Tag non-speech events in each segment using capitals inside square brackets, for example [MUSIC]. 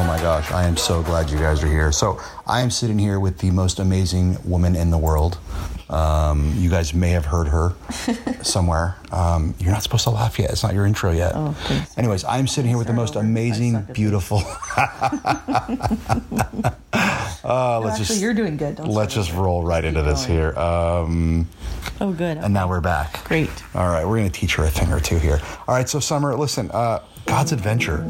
Oh my gosh, I am so glad you guys are here. So, I am sitting here with the most amazing woman in the world. Um, you guys may have heard her [LAUGHS] somewhere. Um, you're not supposed to laugh yet. It's not your intro yet. Oh. Anyways, I'm sitting here with the most amazing, beautiful. [LAUGHS] [LAUGHS] uh, let's actually, just you're doing good. Don't let's start just roll right into this going. here. Um, Oh, good. and now we're back. Great. All right, we're going to teach her a thing or two here. All right, so Summer, listen, uh, God's Adventure.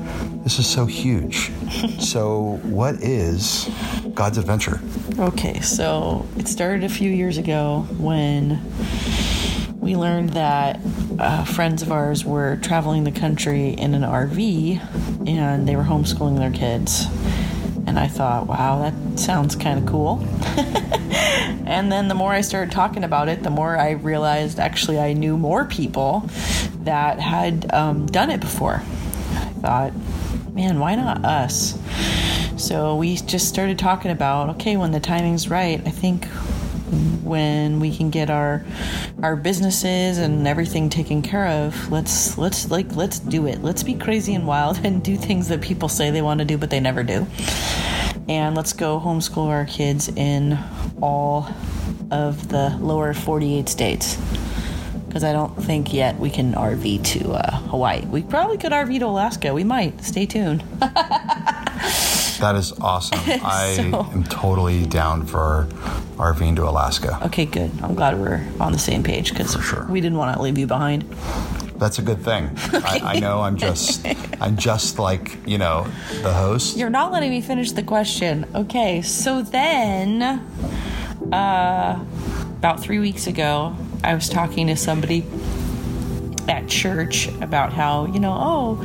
This is so huge. [LAUGHS] so, what is God's Adventure? Okay, so it started a few years ago when we learned that uh, friends of ours were traveling the country in an RV and they were homeschooling their kids. And I thought, wow, that sounds kind of cool. [LAUGHS] and then the more I started talking about it, the more I realized actually I knew more people that had um, done it before. I thought, man, why not us? So we just started talking about okay, when the timing's right, I think when we can get our our businesses and everything taken care of, let's let's like let's do it. Let's be crazy and wild [LAUGHS] and do things that people say they want to do but they never do. And let's go homeschool our kids in all of the lower 48 states. Because I don't think yet we can RV to uh, Hawaii. We probably could RV to Alaska. We might. Stay tuned. [LAUGHS] That is awesome. [LAUGHS] I So- am totally down for RVing to Alaska. Okay, good. I'm glad we're on the same page because sure. we didn't want to leave you behind. That's a good thing. [LAUGHS] I, I know I'm just, I'm just like you know the host. You're not letting me finish the question. Okay, so then, uh, about three weeks ago, I was talking to somebody at church about how you know, oh,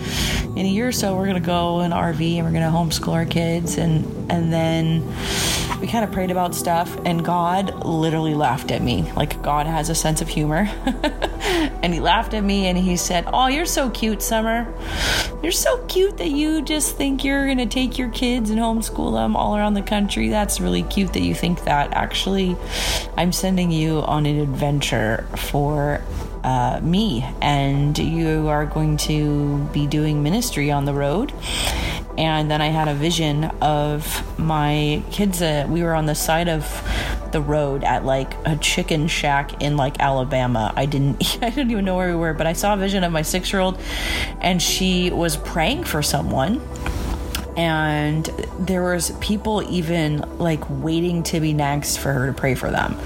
in a year or so we're gonna go in RV and we're gonna homeschool our kids, and and then we kind of prayed about stuff, and God literally laughed at me. Like God has a sense of humor, [LAUGHS] and He laughed at me, and He said, "Oh, you're so cute, Summer. You're so cute that you just think you're gonna take your kids and homeschool them all around the country. That's really cute that you think that. Actually, I'm sending you on an adventure for." Uh, me, and you are going to be doing ministry on the road. And then I had a vision of my kids. Uh, we were on the side of the road at like a chicken shack in like Alabama. I didn't, [LAUGHS] I didn't even know where we were, but I saw a vision of my six year old, and she was praying for someone and there was people even like waiting to be next for her to pray for them.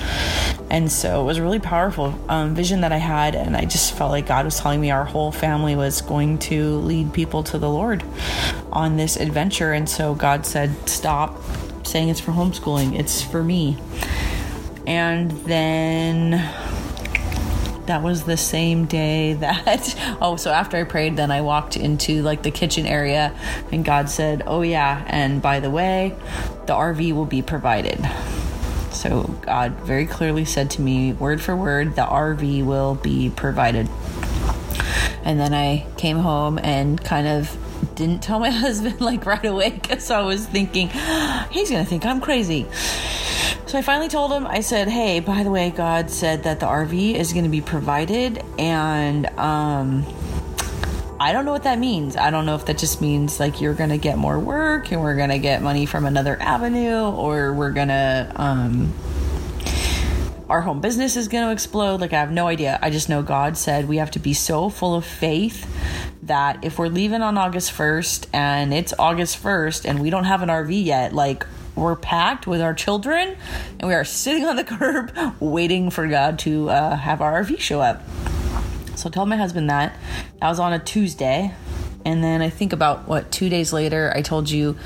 And so it was a really powerful um, vision that i had. And i just felt like god was telling me our whole family was going to lead people to the lord on this adventure. And so god said stop saying it's for homeschooling. It's for me. And then that was the same day [LAUGHS] that oh so after i prayed then i walked into like the kitchen area and god said oh yeah and by the way the rv will be provided. So god very clearly said to me word for word the rv will be provided. And then i came home and kind of didn't tell my [LAUGHS] husband like right away because i was thinking he's gonna think i'm crazy so I finally told him, I said, hey, by the way, God said that the RV is going to be provided. And um, I don't know what that means. I don't know if that just means like you're going to get more work and we're going to get money from another avenue or we're going to. Um, our home business is going to explode. Like, I have no idea. I just know God said we have to be so full of faith that if we're leaving on August 1st and it's August 1st and we don't have an RV yet, like, we're packed with our children and we are sitting on the [LAUGHS] curb waiting for God to uh, have our RV show up. So I told my husband that. That was on a Tuesday. And then I think about what, two days later, I told you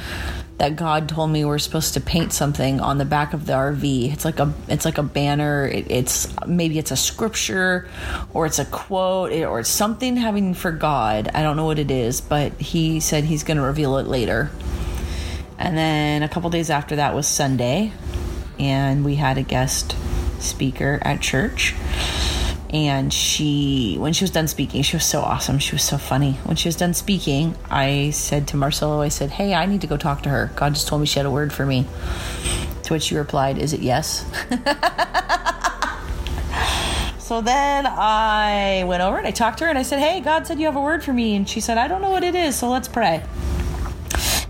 that God told me we're supposed to paint something on the back of the RV. It's like a it's like a banner. It, it's maybe it's a scripture or it's a quote or it's something having for God. I don't know what it is, but he said he's going to reveal it later. And then a couple days after that was Sunday, and we had a guest speaker at church. And she, when she was done speaking, she was so awesome. She was so funny. When she was done speaking, I said to Marcelo, I said, Hey, I need to go talk to her. God just told me she had a word for me. To which she replied, Is it yes? [LAUGHS] So then I went over and I talked to her and I said, Hey, God said you have a word for me. And she said, I don't know what it is, so let's pray.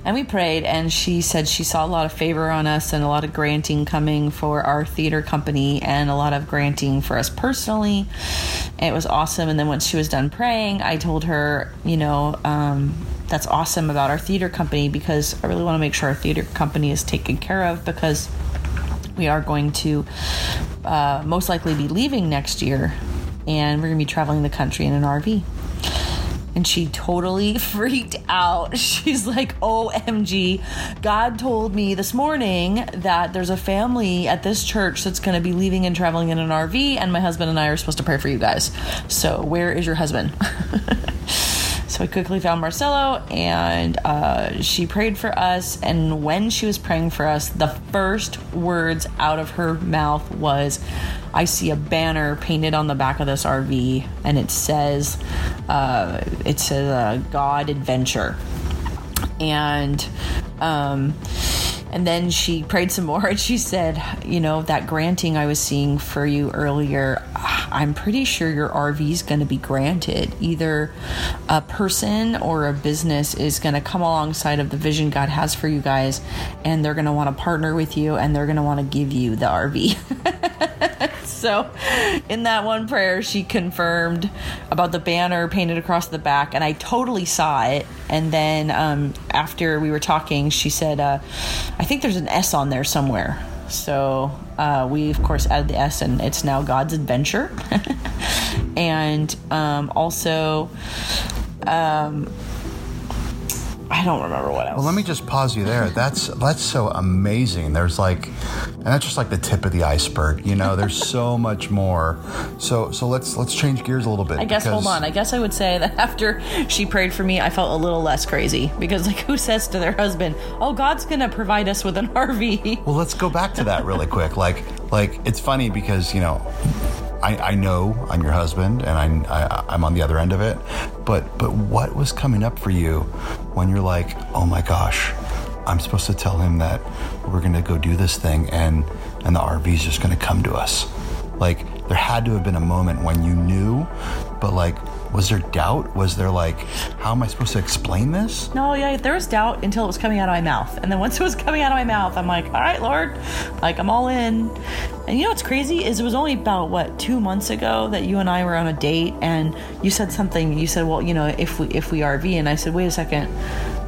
And we prayed, and she said she saw a lot of favor on us and a lot of granting coming for our theater company and a lot of granting for us personally. It was awesome. And then once she was done praying, I told her, you know, um, that's awesome about our theater company because I really want to make sure our theater company is taken care of because we are going to uh, most likely be leaving next year and we're going to be traveling the country in an RV. And she totally [LAUGHS] freaked out. [LAUGHS] She's like, OMG, God told me this morning that there's a family at this church that's going to be leaving and traveling in an RV, and my husband and I are supposed to pray for you guys. So, where is your husband? [LAUGHS] I quickly found Marcelo and uh, she prayed for us. And when she was praying for us, the first words out of her mouth was, I see a banner painted on the back of this RV and it says, uh, it says uh, God Adventure. And, um, and then she prayed some more and she said, You know, that granting I was seeing for you earlier, I'm pretty sure your RV is going to be granted. Either a person or a business is going to come alongside of the vision God has for you guys and they're going to want to partner with you and they're going to want to give you the RV. [LAUGHS] so in that one prayer she confirmed about the banner painted across the back and i totally saw it. And then um, after we were talking she said uh, i think there's an s on there somewhere. So uh, we of course added the s and it's now god's adventure. [LAUGHS] And um, also um, I don't remember what else. Well, let me just pause you there. That's that's so amazing. There's like, and that's just like the tip of the iceberg. You know, there's so [LAUGHS] much more. So so let's let's change gears a little bit. I guess hold on. I guess I would say that [LAUGHS] after she prayed for me, I felt a little less crazy because like [LAUGHS] who says to their husband, "Oh, God's gonna provide us with an RV." Well, let's go back to that really quick. Like like it's funny because you know I, I, know I'm your husband and I, I, am on the other end of it, but but what was coming up for you when you're like, oh my gosh, I'm supposed to tell him that we're gonna go do this thing and and the RV's just gonna come to us. Like there had to have been a moment when you knew, but like was there doubt? Was there like, how am I supposed to explain this? No, yeah, there was doubt until it was coming out of my mouth. And then once [LAUGHS] it was coming out of my mouth, I'm like, all right, Lord, like I'm all in. And you know what's crazy is it was only about what two months ago that you and I were on a date, and you said something. You said, well, you know, if we if we RV, and I said, wait a second,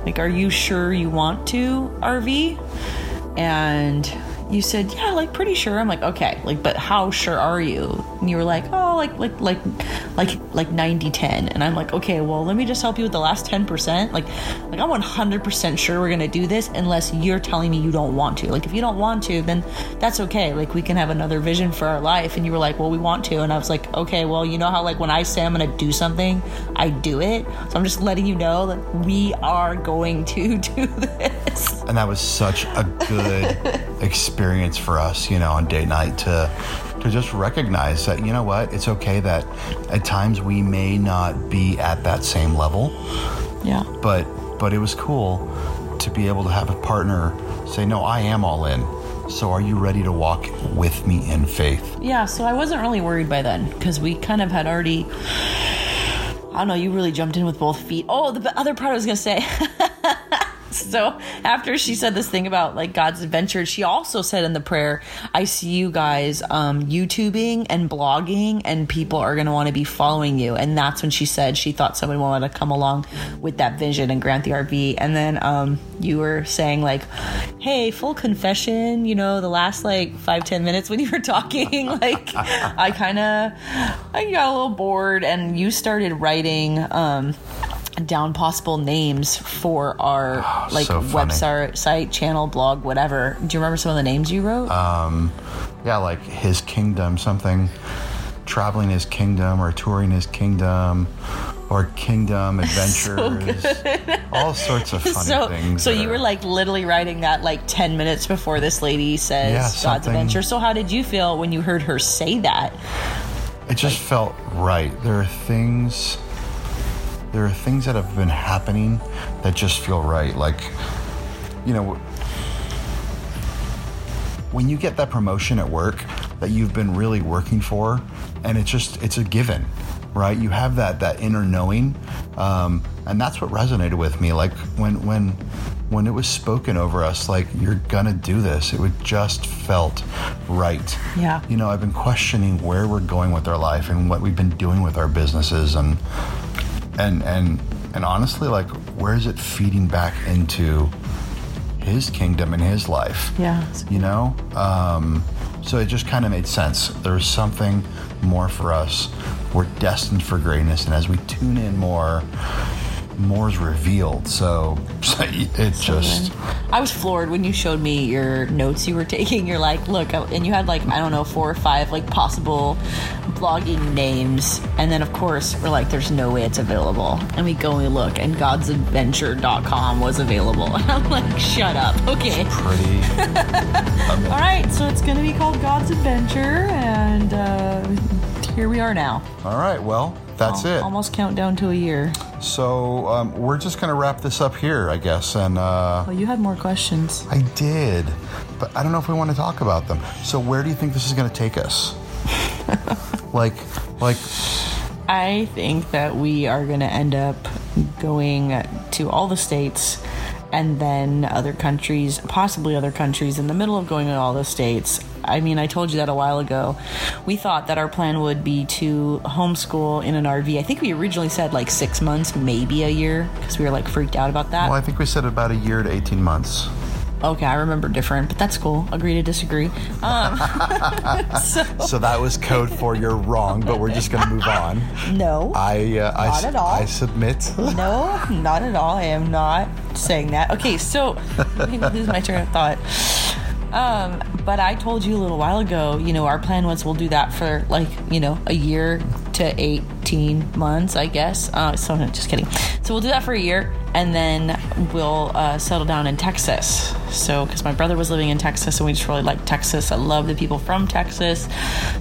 like, are you sure you want to RV? And you said, yeah, like pretty sure. I'm like, okay, like, but how sure are you? And you were like, oh, like, like, like, like, like 90 10. And I'm like, okay, well, let me just help you with the last 10%. Like, like I'm 100% sure we're going to do this unless you're telling me you don't want to. Like, if you don't want to, then that's okay. Like, we can have another vision for our life. And you were like, well, we want to. And I was like, okay, well, you know how, like, when I say I'm going to do something, I do it. So I'm just letting you know that we are going to [LAUGHS] do this. And that was such a good [LAUGHS] experience for us, you know, on date night to to just recognize that you know what, it's okay that at times we may not be at that same level. Yeah. But but it was cool to be able to have a partner say, "No, I am all in." So, are you ready to walk with me in faith? Yeah, so I wasn't really worried by then because we kind of had already. I don't know, you really jumped in with both feet. Oh, the other part I was going to say. [LAUGHS] [LAUGHS] so after she said this thing about like God's adventure, she also said in the prayer, I see you guys um, YouTubing and blogging, and people are going to want to be following you. And that's when she said she thought someone wanted to come along with that vision and grant the RV. And then um, you were saying, like, hey, full confession, you know, the last like five, ten minutes when you were talking, [LAUGHS] like, I kind of I got a little bored, and you started writing. Um, down possible names for our oh, like so website, site, channel, blog, whatever. Do you remember some of the names you wrote? Um, yeah, like his kingdom, something. Traveling his kingdom or touring his kingdom or kingdom [LAUGHS] adventures. so all sorts of funny so, things so you are, were like literally writing that like 10 minutes before this lady says yeah, god's adventure. So how did you feel when you heard her say that? It just like, felt right. There are things there are things that have been happening that just feel right. Like, you know, when you get that promotion at work that you've been really working for, and it's just it's a given, right? You have that that inner knowing um, and that's what resonated with me. Like when when when it was spoken over us, like you're gonna do this, it would just felt right. Yeah. You know, I've been questioning where we're going with our life and what we've been doing with our businesses, and and and and honestly, like where is it feeding back into His kingdom and His life? Yeah. you know um, so it just kind of made sense there's something more for us we're destined for greatness and as we tune in more more is revealed so, [LAUGHS] so it just I was floored when you showed me your notes you were [LAUGHS] taking. You're like, look, and you had like, I don't know, four or five like possible blogging names. And then, of course, we're like, there's no way it's available. And we go and we look, and godsadventure.com was available. [LAUGHS] And I'm like, shut up. Okay. pretty All right. So it's going to be called God's Adventure. And uh, here we are now. all right well that's it Almost countdown to a year. so um, we're just gonna wrap this up here i guess and uh, Well, you had more questions. i did but i don't know if we want to talk about them so where do you think this is gonna take us [LAUGHS] like like I think that we are going to end up going to all the states and then other countries, possibly other countries, in the middle of going to all the states. I mean, I told you that a while ago. We thought that our plan would be to homeschool in an RV. I think we originally said like six months, maybe a year, because we were like freaked out about that. well i think we said about a year to 18 months Okay, I remember different, but that's cool. Agree to disagree. Um, [LAUGHS] [LAUGHS] so, So that was code for you're wrong, but we're just gonna move on. [LAUGHS] no. I uh, I, Not s- at all. I submit. No, not at all. I am not saying that. Okay, so me lose my turn of thought. Um, but I told you a little while ago, you know, our plan was we'll do that for like, you know, a year to 18 months, I guess. Uh, so, no, just kidding. So we'll do that for a year and then we'll uh, settle down in Texas. So, because my brother was living in Texas and we just really like Texas. I love the people from Texas.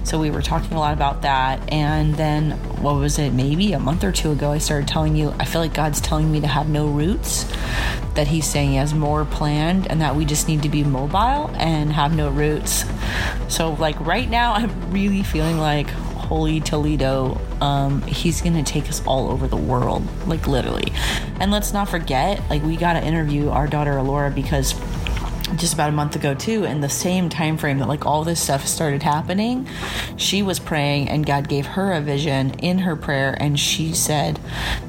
So we were talking a lot about that. And then, what was it, maybe a month or two ago, I started telling you, I feel like God's telling me to have no roots, that He's saying He has more planned and that we just need to be mobile and have no roots. So, like, right now, I'm really feeling like Holy Toledo, um, he's gonna take us all over the world, like literally. And let's not forget, like we gotta interview our daughter Alora because just about a month ago too in the same time frame that like all this stuff started happening she was praying and god gave her a vision in her prayer and she said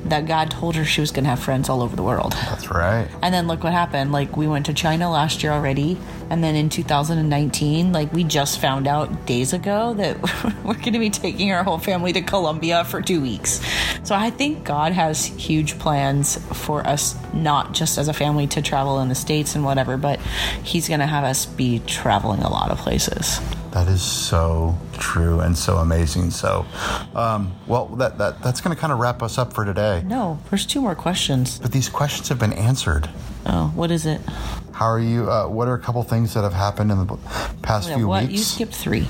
that god told her she was going to have friends all over the world That's right. and then look what happened. Like we went to China last year already, and then in 2019, like we just found out days ago that [LAUGHS] we're going to be taking our whole family to Colombia for two weeks. So I think God has huge plans for us, not just as a family to travel in the states and whatever, but He's going to have us be traveling a lot of places. That is so true and so amazing. So, um, well, that, that that's going to kind of wrap us up for today. No, there's two more questions. But these questions have been answered. Oh, what is it? How are you? Uh, what are a couple things that have happened in the past few what? You weeks? skipped three.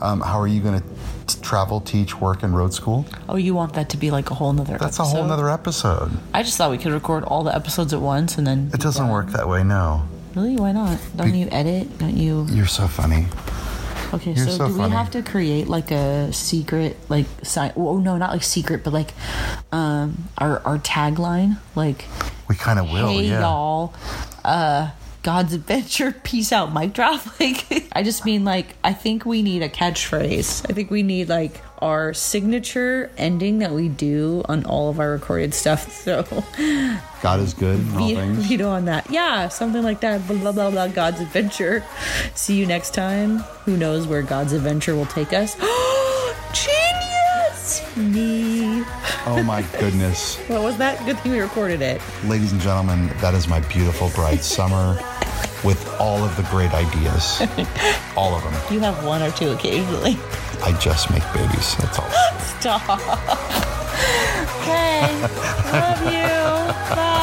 Um, how are you going to travel, teach, work, and road school? Oh, you want that to be like a whole nother That's a whole nother episode. I just thought we could record all the episodes at once and then. It doesn't work that way. No, Really? Why not? Don't you edit? Don't you? you're so funny. Okay, You're so, so do funny. we have to create like a secret, like sign? Oh no, not like secret, but like um our our tagline, like We kind of will. "Hey yeah. y'all, uh, God's adventure, [LAUGHS] peace out, mic drop." [LAUGHS] Like I just mean like I think we need a catchphrase. I think we need like our signature ending that we do on all of our recorded stuff. [LAUGHS] So God is good in all Ve- things. veto on that. Yeah, something like that. Blah, blah, blah, blah. God's adventure. See you next time. Who knows where God's adventure will take us? [GASPS] Genius! Me. Oh my goodness. [LAUGHS] What was that? Good thing we recorded it. Ladies and gentlemen, that is my beautiful bride [LAUGHS] summer with all of the great ideas. all of them. You have one or two occasionally. I just make babies. That's all. [LAUGHS] Stop. okay. Love you. Bye. [LAUGHS]